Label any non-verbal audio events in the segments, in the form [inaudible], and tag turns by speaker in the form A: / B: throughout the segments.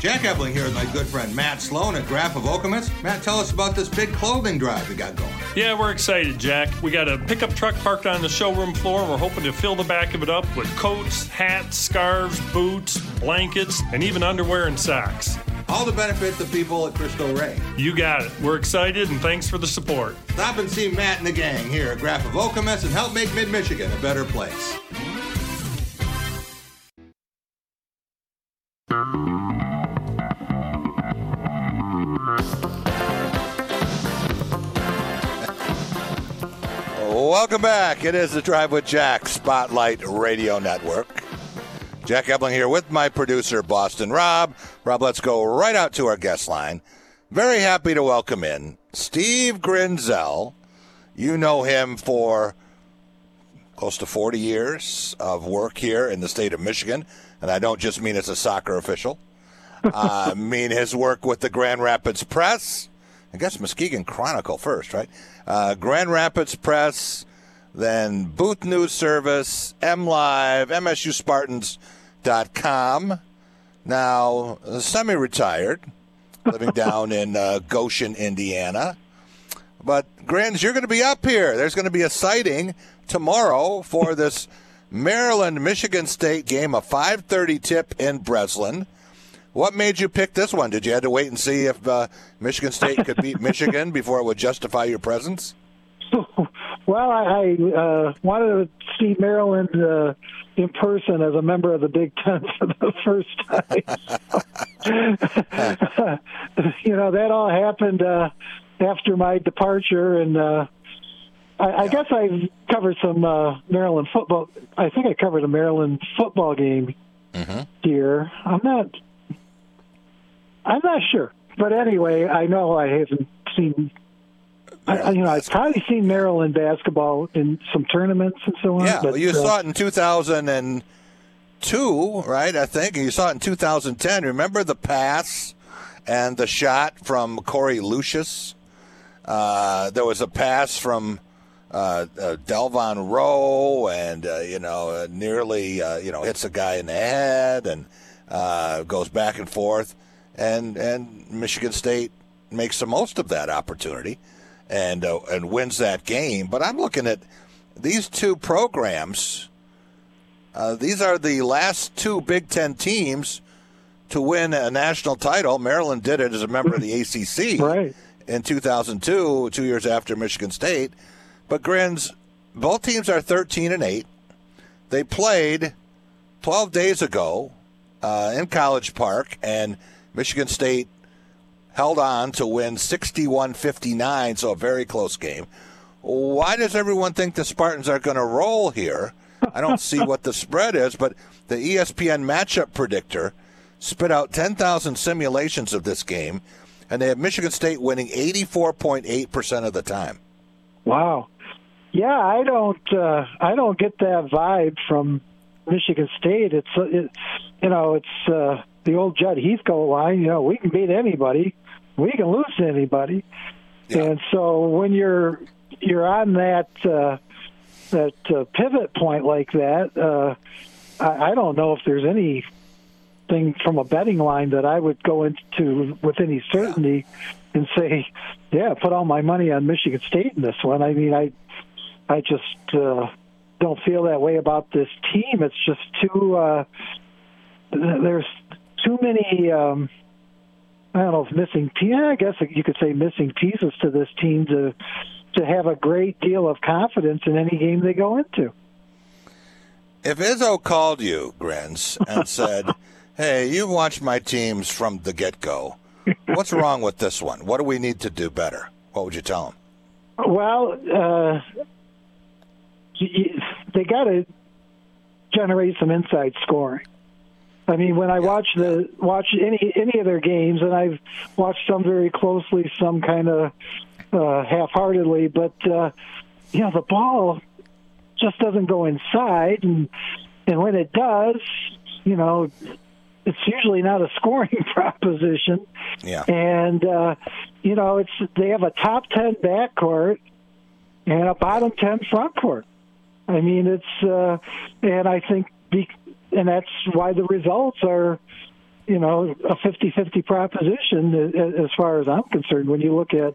A: Jack Ebling here with my good friend Matt Sloan at Graff of Okemos. Matt, tell us about this big clothing drive we got going.
B: Yeah, we're excited, Jack. We got a pickup truck parked on the showroom floor. We're hoping to fill the back of it up with coats, hats, scarves, boots, blankets, and even underwear and socks.
A: All to benefit the people at Crystal Ray.
B: You got it. We're excited and thanks for the support.
A: Stop and see Matt and the gang here at Graff of Okemos and help make Mid Michigan a better place. Welcome back. It is the Drive with Jack Spotlight Radio Network. Jack Ebling here with my producer, Boston Rob. Rob, let's go right out to our guest line. Very happy to welcome in Steve Grinczel. You know him for close to 40 years of work here in the state of Michigan. And I don't just mean as a soccer official, [laughs] I mean his work with the Grand Rapids Press. I guess Muskegon Chronicle first, right? Uh, Grand Rapids Press, then Booth News Service, MLive, MSUSpartans.com. Now, semi retired, living down [laughs] in uh, Goshen, Indiana. But, Grins, you're going to be up here. There's going to be a sighting tomorrow for [laughs] this Maryland Michigan State game, a 5:30 tip in Breslin. What made you pick this one? Did you have to wait and see if uh, Michigan State could beat [laughs] Michigan before it would justify your presence?
C: Well, I, I uh, wanted to see Maryland uh, in person as a member of the Big Ten [laughs] for the first time. [laughs] you know, that all happened uh, after my departure, and uh, I, I guess I covered some uh, Maryland football. I think I covered a Maryland football game
A: Mm-hmm.
C: here. I'm not. I'm not sure, but anyway, I know I haven't seen. I, you know, I've probably seen Maryland basketball in some tournaments and so on.
A: Yeah,
C: but,
A: you
C: uh,
A: saw it in 2002, right? I think and you saw it in 2010. Remember the pass and the shot from Korie Lucious? Uh, there was a pass from uh, uh, Delvon Roe, and uh, you know, uh, nearly uh, you know hits a guy in the head and uh, goes back and forth, and and Michigan State makes the most of that opportunity and uh, and wins that game. But I'm looking at these two programs. Uh, these are the last two Big Ten teams to win a national title. Maryland did it as a member of the [laughs] ACC
C: Right.
A: in 2002, two years after Michigan State. But Grins, both teams are 13 and 8. They played 12 days ago uh, in College Park, and Michigan State held on to win 61 59, so a very close game. Why does everyone think the Spartans are going to roll here? I don't [laughs] see what the spread is, but the ESPN matchup predictor spit out 10,000 simulations of this game, and they have Michigan State winning 84.8% of the time.
C: Wow. Yeah, I don't. Uh, I don't get that vibe from Michigan State. It's uh, it, you know, it's uh, the old Judd Heathcote line. You know, we can beat anybody, we can lose to anybody,
A: Yeah.
C: and so when you're you're on that uh, that uh, pivot point like that, uh, I, I don't know if there's anything from a betting line that I would go into with any certainty and say, yeah, put all my money on Michigan State in this one. I mean, I I just uh, don't feel that way about this team. It's just too uh, there's too many. Um, I don't know if missing. I guess you could say missing pieces to this team to to have a great deal of confidence in any game they go into.
A: If Izzo called you, Grins, and [laughs] said, "Hey, you watched my teams from the get-go. What's wrong with this one? What do we need to do better?" What would you tell him?
C: Well, uh, they got to generate some inside scoring. I mean, when I watch the watch any any of their games, and I've watched some very closely, some kind of uh, half-heartedly, but uh, you know the ball just doesn't go inside, and and when it does, you know, it's usually not a [laughs] scoring proposition.
A: Yeah.
C: And uh, you know, it's they have a top ten backcourt and a bottom ten front court. I mean, it's uh, and I think, be, and that's why the results are you know, a 50-50 proposition uh, uh, as far as I'm concerned. When you look at,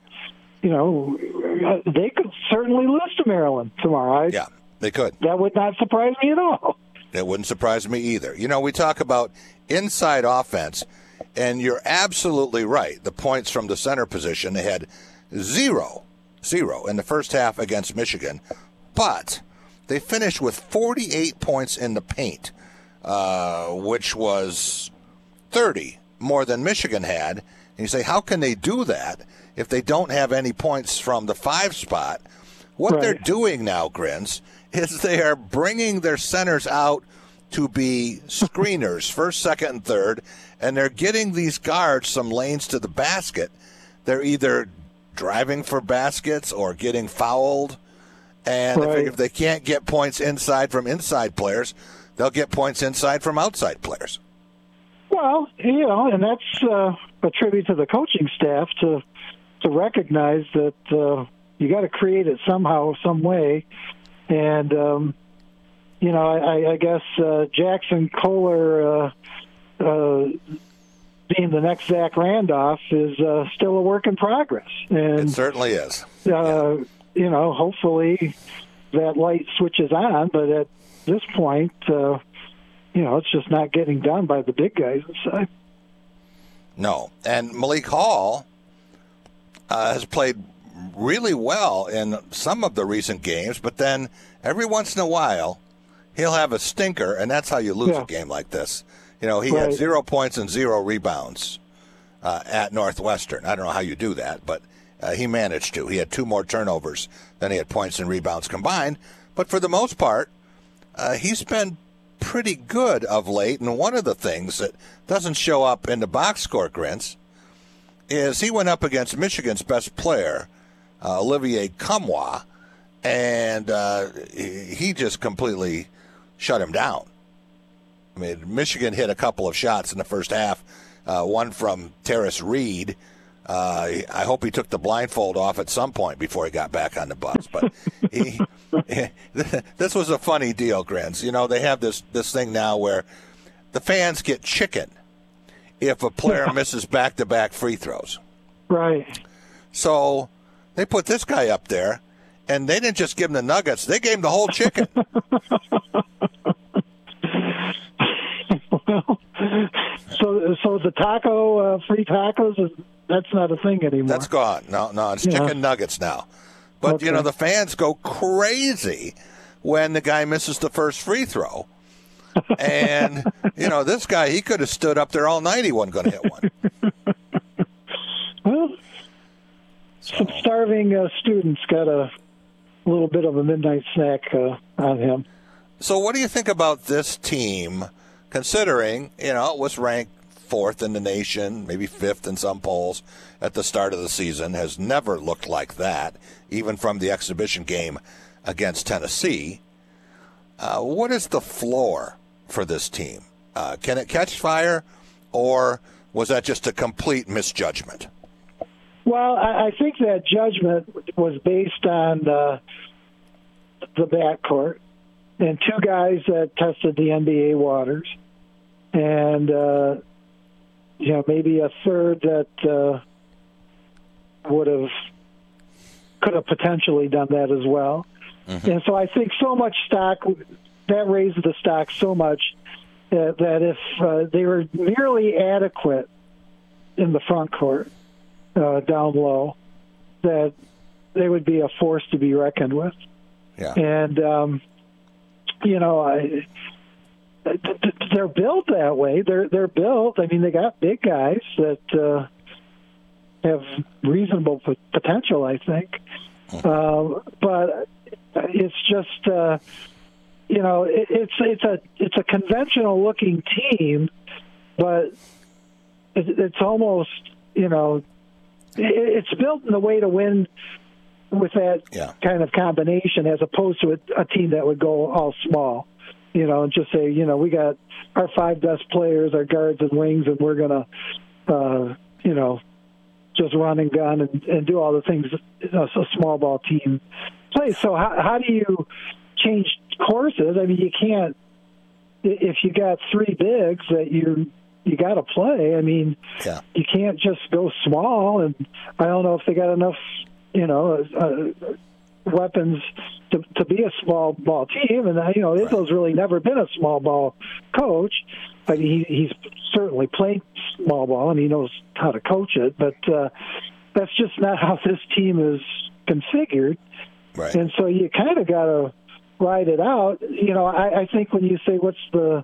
C: you know, uh, they could certainly lose to Maryland tomorrow. I,
A: yeah, they could.
C: That would not surprise me at all.
A: It wouldn't surprise me either. You know, we talk about inside offense, and you're absolutely right. The points from the center position, they had zero, zero in the first half against Michigan, but they finished with 48 points in the paint, uh, which was 30 more than Michigan had. And you say, how can they do that if they don't have any points from the five spot? What right. they're doing now, Grins, is they are bringing their centers out to be screeners, first, second, and third, and they're getting these guards some lanes to the basket. They're either driving for baskets or getting fouled. And right. if they can't get points inside from inside players, they'll get points inside from outside players.
C: Well, you know, and that's uh, a tribute to the coaching staff to to recognize that uh, you got to create it somehow, some way, and um, you know, I, I guess uh, Jaxon Kohler. Uh, uh, being the next Zach Randolph is uh, still a work in progress. And
A: it certainly is.
C: Uh, yeah. You know, hopefully that light switches on, but at this point, uh, you know, it's just not getting done by the big guys inside.
A: No, and Malik Hall uh, has played really well in some of the recent games, but then every once in a while he'll have a stinker, and that's how you lose yeah. a game like this. You know, he right. had zero points and zero rebounds uh, at Northwestern. I don't know how you do that, but uh, he managed to. He had two more turnovers than he had points and rebounds combined. But for the most part, uh, he's been pretty good of late. And one of the things that doesn't show up in the box score, Grins, is he went up against Michigan's best player, uh, Olivier Nkamhoua, and uh, he just completely shut him down. I mean, Michigan hit a couple of shots in the first half. Uh, one from Tarris Reed. Uh, I hope he took the blindfold off at some point before he got back on the bus. But [laughs] he, this was a funny deal, Grins. You know, they have this this thing now where the fans get chicken if a player misses back to back free throws.
C: Right.
A: So they put this guy up there, and they didn't just give him the nuggets; they gave him the whole chicken. [laughs] [laughs]
C: well, so so the taco uh, free tacos is that's not a thing anymore.
A: That's gone. No, no, it's yeah. chicken nuggets now. But okay. you know the fans go crazy when the guy misses the first free throw. and [laughs] you know this guy, he could have stood up there all night. He wasn't going to hit one. [laughs]
C: well, so. some starving uh, students got a little bit of a midnight snack uh, on him.
A: So, what do you think about this team? considering, you know, it was ranked fourth in the nation, maybe fifth in some polls at the start of the season, has never looked like that, even from the exhibition game against Tennessee. Uh, what is the floor for this team? Uh, can it catch fire, or was that just a complete misjudgment?
C: Well, I, think that judgment was based on uh, the backcourt and two guys that tested the NBA waters and uh, you know maybe a third that uh, would have could have potentially done that as well. Mm-hmm. And so I think so much stock that raised the stock so much that, that if uh, they were nearly adequate in the front court uh, down low, that they would be a force to be reckoned with.
A: Yeah.
C: And um, you know, I they're built that way. They're they're built. I mean, they got big guys that uh, have reasonable potential. I think, uh, but it's just uh, you know it, it's it's a it's a conventional looking team, but it, it's almost you know it, it's built in a way to win with that
A: yeah.
C: kind of combination as opposed to a, a team that would go all small you know, and just say, you know, we got our five best players, our guards and wings, and we're gonna, uh, you know, just run and gun and, and do all the things a, a small ball team plays. So how, how do you change courses? I mean, you can't if you got three bigs that you you got to play. I mean,
A: Yeah.
C: you can't just go small. And I don't know if they got enough, you know, uh, weapons to to be a small ball team. And uh, you know, Izzo's really never been a small ball coach. I mean, he, he's certainly played small ball and he knows how to coach it. But uh, that's just not how this team is configured.
A: Right.
C: And so you kind of got to ride it out. You know, I, I think when you say what's the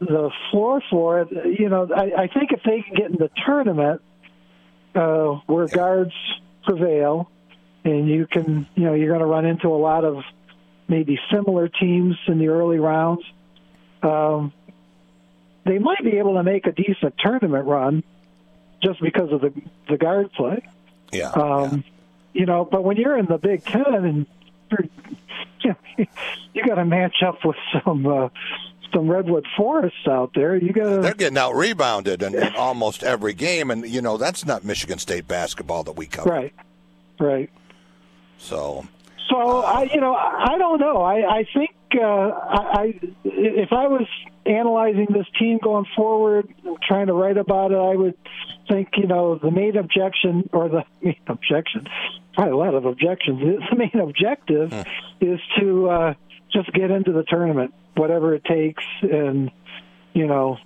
C: the floor for it, you know, I, I think if they can get in the tournament uh, where guards prevail, and you can, you know, you're going to run into a lot of maybe similar teams in the early rounds. Um, they might be able to make a decent tournament run just because of the the guard play.
A: yeah.
C: Um, You know, but when you're in the Big Ten and you're, [laughs] you, know, you got to match up with some uh, some redwood forests out there. You got
A: They're getting out rebounded in, in almost every game, and you know that's not Michigan State basketball that we cover.
C: right, right.
A: So
C: So I, you know, I don't know. I, I think uh, I, I, if I was analyzing this team going forward, trying to write about it, I would think, you know, the main objection or the [laughs] main objection, probably a lot of objections. [laughs] The main objective is to uh, just get into the tournament, whatever it takes, and you know,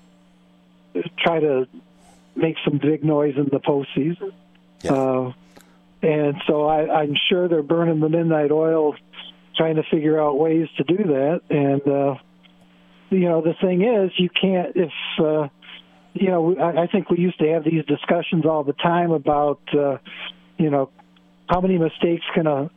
C: try to make some big noise in the postseason.
A: Yeah.
C: Uh, and so I, I'm sure they're burning the midnight oil, trying to figure out ways to do that. And uh, you know, the thing is, you can't if uh, you know. I, I think we used to have these discussions all the time about uh, you know how many mistakes can a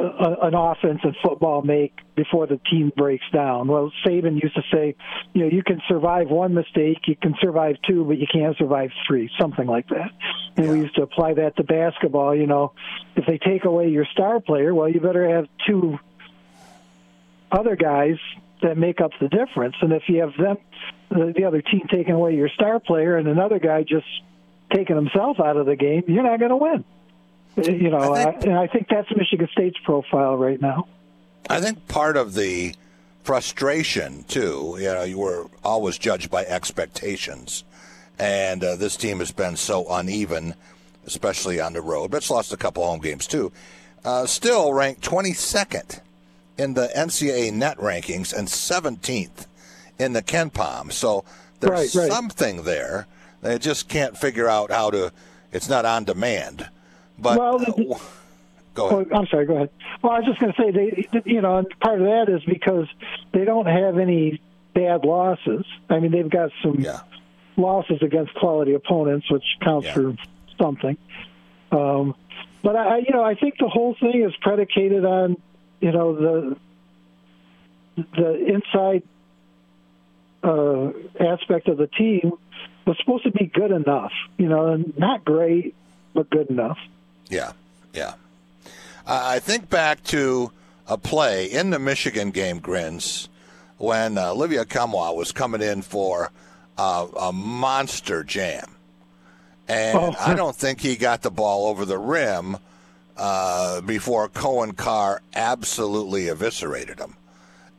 C: an offense in football make before the team breaks down. Well, Saban used to say, you know, you can survive one mistake, you can survive two, but you can't survive three, something like that. And we used to apply that to basketball. You know, if they take away your star player, well, you better have two other guys that make up the difference. And if you have them, the, the other team taking away your star player, and another guy just taking himself out of the game, you're not going to win. You know,
A: I
C: I
A: think-
C: and I think that's Michigan State's profile right now.
A: I think part of the frustration too, you know, you were always judged by expectations, and uh, this team has been so uneven, especially on the road. But it's lost a couple home games too. Uh, still ranked 22nd in the NCAA net rankings and 17th in the KenPom. So there's
C: Right, right.
A: something there. They just can't figure out how to. It's not on demand. But
C: Well,
A: uh,
C: the-
A: go ahead.
C: Oh, I'm sorry. Go ahead. Well, I was just going to say they, you know, part of that is because they don't have any bad losses. I mean, they've got some
A: Yeah.
C: losses against quality opponents, which counts
A: Yeah.
C: for something. Um, but I, I- you know, I think the whole thing is predicated on, you know, the the inside uh, aspect of the team was supposed to be good enough. You know, not great, but good enough.
A: Yeah, yeah. I I think back to a play in the Michigan game, Grins, when uh, Olivier Nkamhoua was coming in for uh, a monster jam. And
C: Oh.
A: I don't think he got the ball over the rim uh, before Coen Carr absolutely eviscerated him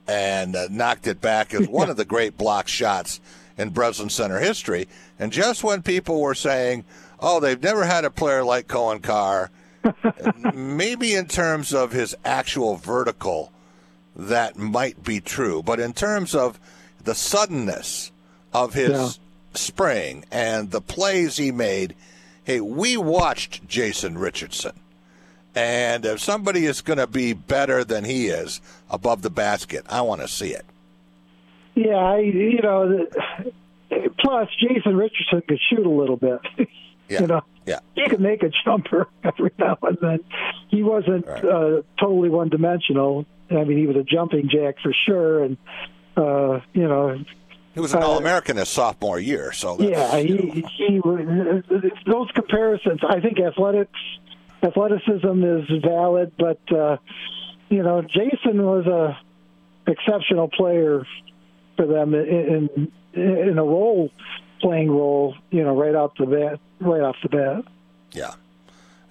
A: and uh, knocked it back as [laughs] one of the great block shots in Breslin Center history. And just when people were saying, oh, they've never had a player like Coen Carr, [laughs] maybe in terms of his actual vertical, that might be true. But in terms of the suddenness of his
C: Yeah.
A: spring and the plays he made, hey, we watched Jason Richardson. And if somebody is going to be better than he is above the basket, I want to see it.
C: Yeah, I, you know, the, plus Jason Richardson could shoot a little bit. [laughs]
A: Yeah.
C: You know,
A: Yeah.
C: he could make a jumper [laughs] every now and then. He wasn't
A: Right.
C: uh, totally one dimensional. I mean, he was a jumping jack for sure, and uh, you know,
A: He was an
C: Uh,
A: All American his sophomore year. So that's,
C: yeah,
A: you know,
C: he he was- those comparisons. I think athletics athleticism is valid, but uh, you know, Jason was a exceptional player for them in in, in a role playing role. You know, right off the bat, right off the bat.
A: Yeah.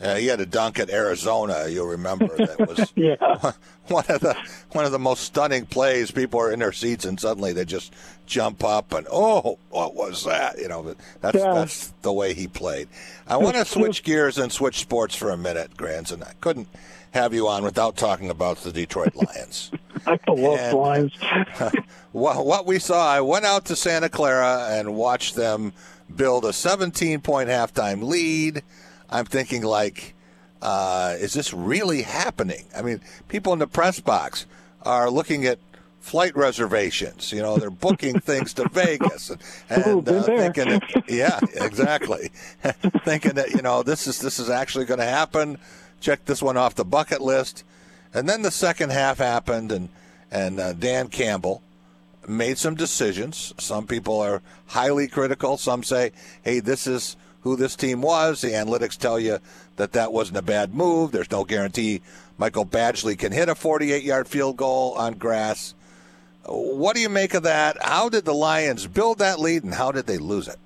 A: Uh, he had a dunk at Arizona. You'll remember that [laughs] was
C: Yeah. [laughs]
A: one of the one of the most stunning plays. People are in their seats and suddenly they just jump up and oh, what was that? You know, that's
C: Yeah.
A: that's the way he played. I want to [laughs] switch gears and switch sports for a minute, Grants, and I couldn't have you on without talking about the Detroit Lions. [laughs]
C: I love
A: And-
C: lines. [laughs]
A: what, what we saw, I went out to Santa Clara and watched them build a 17 point halftime lead. I'm thinking, like, uh, is this really happening? I mean, people in the press box are looking at flight reservations. You know, they're booking [laughs] things to Vegas and, and
C: been
A: uh, thinking, that, yeah, exactly, thinking that you know this is this is actually going to happen. Check this one off the bucket list, and then the second half happened, and and uh, Dan Campbell made some decisions. Some people are highly critical. Some say, hey, this is who this team was. The analytics tell you that that wasn't a bad move. There's no guarantee Michael Badgley can hit a 48 yard field goal on grass. What do you make of that? How did the Lions build that lead and how did they lose it?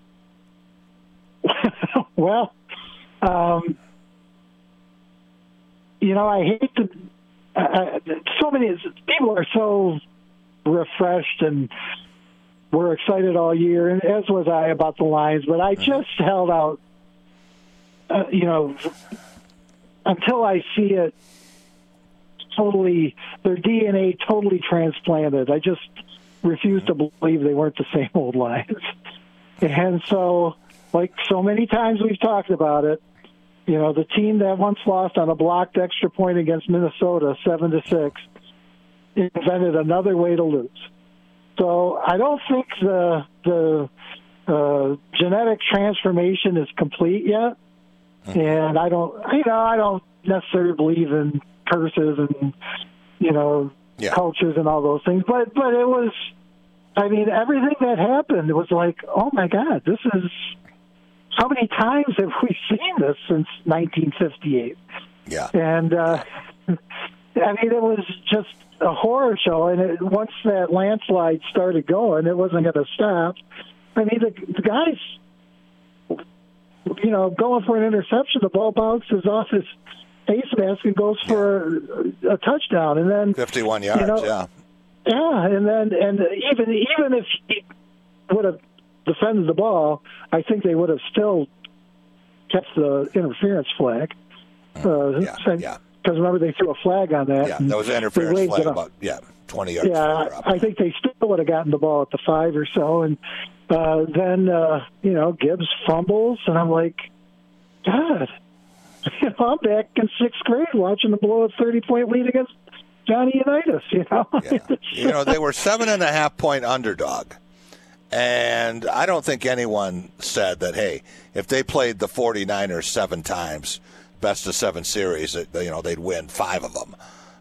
A: [laughs]
C: well, um, you know, I hate to. Uh, so many people are so refreshed and were excited all year, and as was I about the Lions. But I just held out, uh, you know, until I see it totally their DNA totally transplanted. I just refuse to believe they weren't the [laughs] same old Lions. And so, like so many times we've talked about it, you know, the team that once lost on a blocked extra point against Minnesota, seven to six, invented another way to lose. So I don't think the the uh, genetic transformation is complete yet, and I don't, you know, I don't necessarily believe in curses and you know
A: Yeah.
C: cultures and all those things. But but it was, I mean, everything that happened was like, oh my God, this is how many times have we [laughs] seen this since 1958?
A: Yeah.
C: And uh, [laughs] I mean, it was just a horror show. And it, once that landslide started going, it wasn't going to stop. I mean, the, the guys, you know, going for an interception, the ball bounces off his face mask and goes for a, a touchdown, and then
A: 51 yards, You
C: know,
A: yeah.
C: yeah, and then and even even if he would have defended the ball, I think they would have still kept the interference flag. Uh,
A: Yeah,
C: Because
A: yeah.
C: remember they threw a flag on that.
A: Yeah, that was an interference flag about, yeah, 20 yards
C: Yeah,
A: up.
C: I think they still would have gotten the ball at the five or so, and uh, then uh, you know Gibbs fumbles, and I'm like, God, [laughs] you know, I'm back in sixth grade watching the blow a thirty point lead against Johnny Unitas. You know,
A: Yeah. you know, they were seven and a half point underdog. And I don't think anyone said that, hey, if they played the 49ers seven times, best of seven series, you know, they'd win five of them.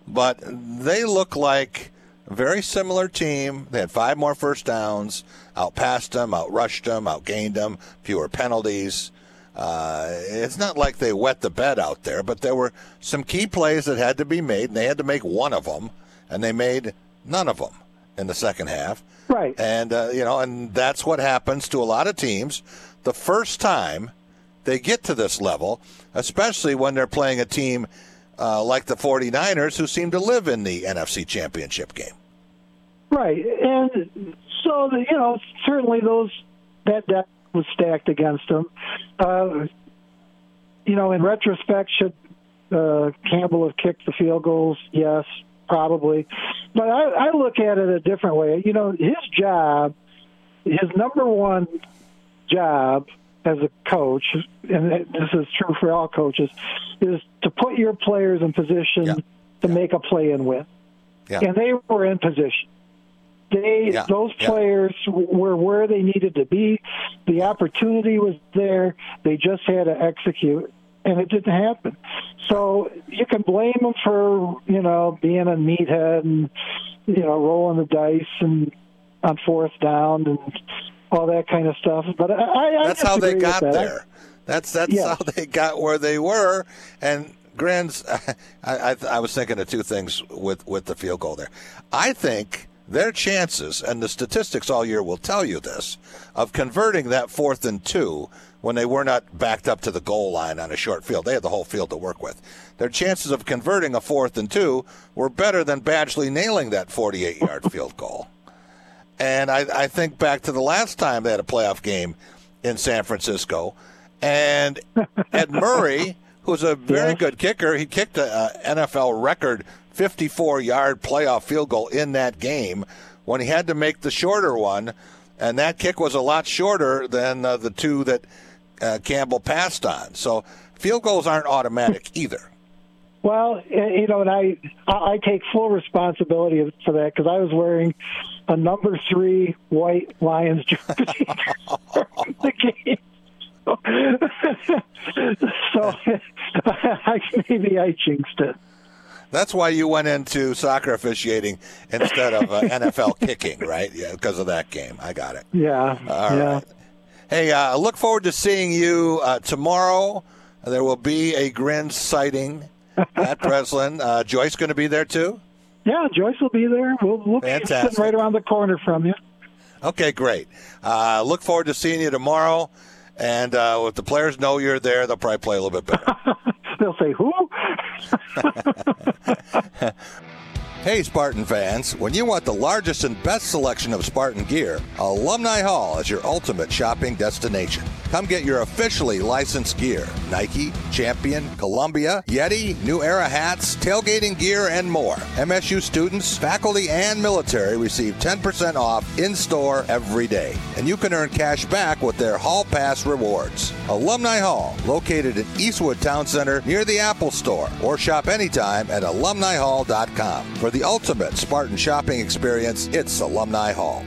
A: But they look like a very similar team. They had five more first downs, outpassed them, outrushed them, outgained them, fewer penalties. Uh, it's not like they wet the bed out there, but there were some key plays that had to be made, and they had to make one of them, and they made none of them in the second half.
C: Right?
A: And uh, you know, and that's what happens to a lot of teams the first time they get to this level, especially when they're playing a team uh, like the 49ers who seem to live in the NFC Championship game.
C: Right, and so the, you know certainly those that deck was stacked against them. Uh, you know, in retrospect, should uh, Campbell have kicked the field goals? Yes, probably. But I, I look at it a different way. You know, his job, his number one job as a coach, and this is true for all coaches, is to put your players in position
A: Yeah.
C: to make a play and win.
A: Yeah.
C: And they were in position. They
A: Yeah,
C: those
A: yeah.
C: players were where they needed to be. The opportunity was there. They just had to execute, and it didn't happen. So you can blame them for you know being a meathead and you know rolling the dice and on fourth down and all that kind of stuff. But I, I I
A: That's how they got
C: that.
A: There. That's that's
C: Yes.
A: how they got where they were. And Grins, [laughs] I, I I was thinking of two things with with the field goal there. I think their chances, and the statistics all year will tell you this, of converting that fourth and two when they were not backed up to the goal line on a short field. They had the whole field to work with. Their chances of converting a fourth and two were better than Badgley nailing that 48 yard [laughs] field goal. And I, I think back to the last time they had a playoff game in San Francisco, and [laughs] Ed Murray, who's a very
C: Yeah.
A: good kicker, he kicked a, a NFL record 54 yard playoff field goal in that game when he had to make the shorter one, and that kick was a lot shorter than uh, the two that uh, Campbell passed on. So field goals aren't automatic either.
C: Well, you know, and I I I take full responsibility for that because I was wearing a number three white Lions [laughs] jersey during the game. [laughs] so [laughs] I, maybe I jinxed it.
A: That's why you went into soccer officiating instead of uh, NFL kicking, right? Yeah, because of that game. I got it.
C: Yeah,
A: All
C: yeah.
A: right. Hey, uh, I look forward to seeing you uh, tomorrow. There will be a grin sighting at [laughs] Breslin. Uh, Joyce going to be there too?
C: Yeah, Joyce will be there. We'll, we'll be sitting right around the corner from you.
A: Okay, great. Uh, look forward to seeing you tomorrow. And uh, if the players know you're there, they'll probably play a little bit better. [laughs]
C: They'll say, "Who?" [laughs]
A: Hey, Spartan fans, when you want the largest and best selection of Spartan gear, Alumni Hall is your ultimate shopping destination. Come get your officially licensed gear Nike, Champion, Columbia, Yeti, New Era hats, tailgating gear, and more. MSU students, faculty, and military receive 10% off in store every day. And you can earn cash back with their Hall Pass rewards. Alumni Hall, located in Eastwood Town Center near the Apple Store, or shop anytime at alumnihall.com. For the ultimate Spartan shopping experience, it's Alumni Hall.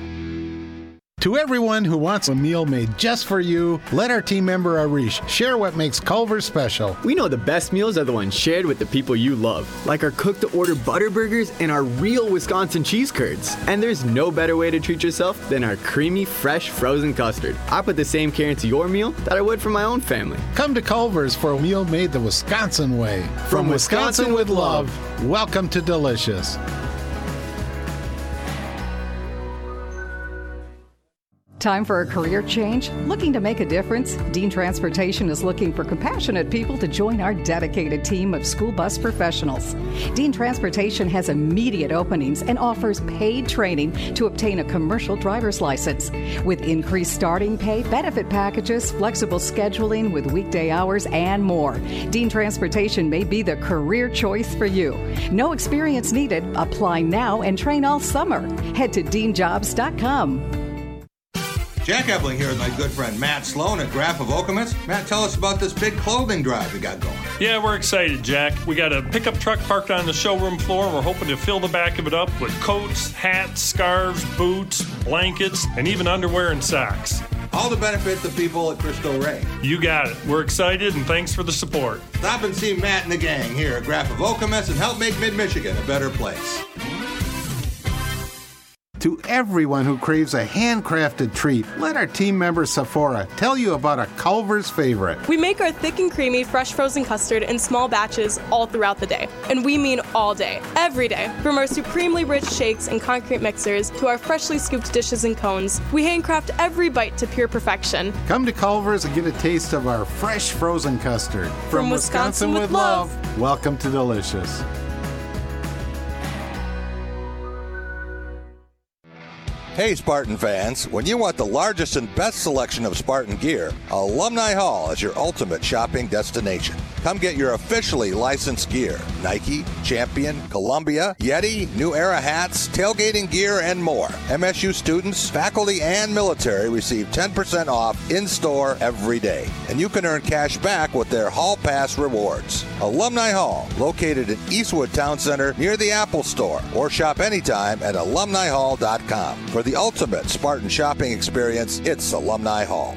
D: To everyone who wants a meal made just for you, let our team member Arish share what makes Culver's special.
E: We know the best meals are the ones shared with the people you love, like our cook to order butter burgers and our real Wisconsin cheese curds. And there's no better way to treat yourself than our creamy, fresh, frozen custard. I put the same care into your meal that I would for my own family.
D: Come to Culver's for a meal made the Wisconsin way.
E: From Wisconsin with love.
D: welcome to Delicious.
F: Time for a career change? Looking to make a difference? Dean Transportation is looking for compassionate people to join our dedicated team of school bus professionals. Dean Transportation has immediate openings and offers paid training to obtain a commercial driver's license. With increased starting pay, benefit packages, flexible scheduling with weekday hours, and more, Dean Transportation may be the career choice for you. No experience needed. Apply now and train all summer. Head to deanjobs.com.
A: Jack Ebling here with my good friend Matt Sloan at Graff of Okemos. Matt, tell us about this big clothing drive we got going.
B: Yeah, we're excited, Jack. We got a pickup truck parked on the showroom floor, we're hoping to fill the back of it up with coats, hats, scarves, boots, blankets, and even underwear and socks.
A: All to benefit the people at Crystal Ray.
B: You got it. We're excited, and thanks for the support.
A: Stop and see Matt and the gang here at Graff of Okemos and help make Mid Michigan a better place.
D: To everyone who craves a handcrafted treat, let our team member Sephora tell you about a Culver's favorite.
G: We make our thick and creamy fresh frozen custard in small batches all throughout the day. And we mean all day, every day. From our supremely rich shakes and concrete mixers to our freshly scooped dishes and cones, we handcraft every bite to pure perfection.
D: Come to Culver's and get a taste of our fresh frozen custard.
G: From Wisconsin with love.
D: welcome to Delicious.
A: Hey, Spartan fans, when you want the largest and best selection of Spartan gear, Alumni Hall is your ultimate shopping destination. Come get your officially licensed gear Nike, Champion, Columbia, Yeti, New Era hats, tailgating gear, and more. MSU students, faculty, and military receive 10% off in store every day. And you can earn cash back with their Hall Pass rewards. Alumni Hall, located in Eastwood Town Center near the Apple Store, or shop anytime at alumnihall.com. For the ultimate Spartan shopping experience, it's Alumni Hall.